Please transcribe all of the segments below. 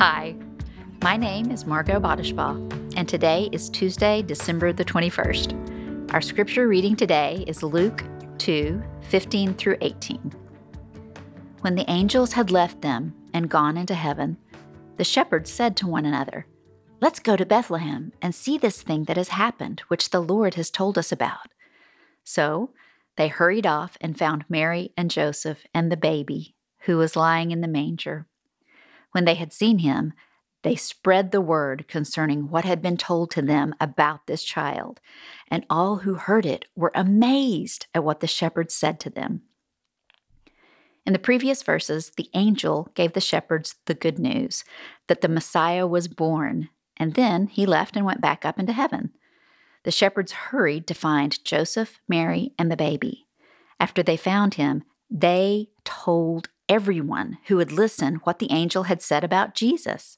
Hi, my name is Margot Bodishbaugh, and today is Tuesday, December the 21st. Our scripture reading today is Luke 2 15 through 18. When the angels had left them and gone into heaven, the shepherds said to one another, Let's go to Bethlehem and see this thing that has happened, which the Lord has told us about. So they hurried off and found Mary and Joseph and the baby, who was lying in the manger. When they had seen him, they spread the word concerning what had been told to them about this child, and all who heard it were amazed at what the shepherds said to them. In the previous verses, the angel gave the shepherds the good news that the Messiah was born, and then he left and went back up into heaven. The shepherds hurried to find Joseph, Mary, and the baby. After they found him, they told everyone who would listen what the angel had said about Jesus.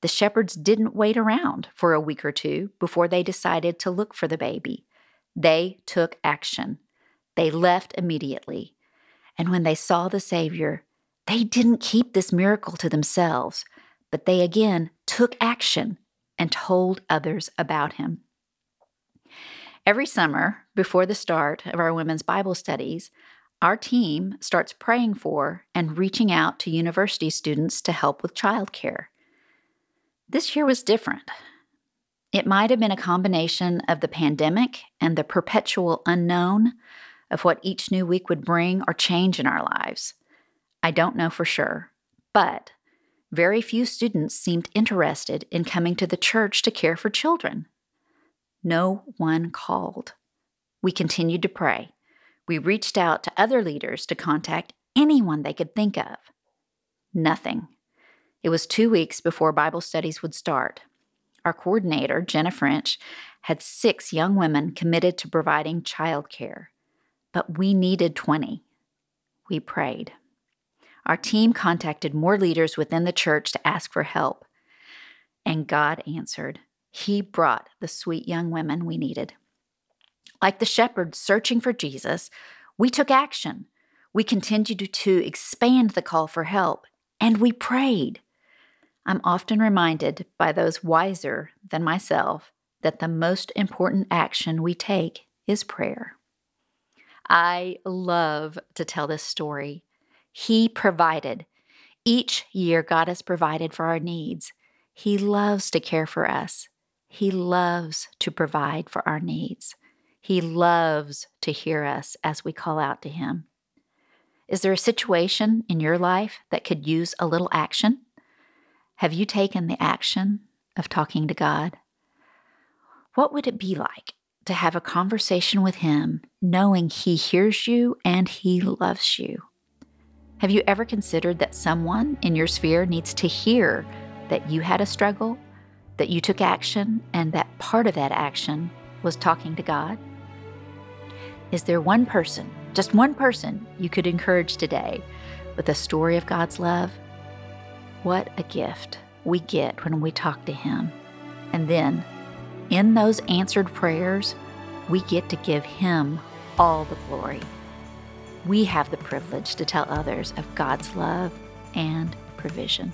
The shepherds didn't wait around for a week or two before they decided to look for the baby. They took action. They left immediately. And when they saw the Savior, they didn't keep this miracle to themselves, but they again took action and told others about him. Every summer, before the start of our women's Bible studies, our team starts praying for and reaching out to university students to help with childcare. This year was different. It might have been a combination of the pandemic and the perpetual unknown of what each new week would bring or change in our lives. I don't know for sure, but very few students seemed interested in coming to the church to care for children. No one called. We continued to pray we reached out to other leaders to contact anyone they could think of. Nothing. It was two weeks before Bible studies would start. Our coordinator, Jenna French, had six young women committed to providing childcare, but we needed 20. We prayed. Our team contacted more leaders within the church to ask for help, and God answered. He brought the sweet young women we needed. Like the shepherds searching for Jesus, we took action. We continued to expand the call for help, and we prayed. I'm often reminded by those wiser than myself that the most important action we take is prayer. I love to tell this story. He provided. Each year, God has provided for our needs. He loves to care for us. He loves to provide for our needs. He loves to hear us as we call out to Him. Is there a situation in your life that could use a little action? Have you taken the action of talking to God? What would it be like to have a conversation with Him knowing He hears you and He loves you? Have you ever considered that someone in your sphere needs to hear that you had a struggle, that you took action, and that part of that action was talking to God? Is there one person, just one person, you could encourage today with a story of God's love? What a gift we get when we talk to Him. And then, in those answered prayers, we get to give Him all the glory. We have the privilege to tell others of God's love and provision.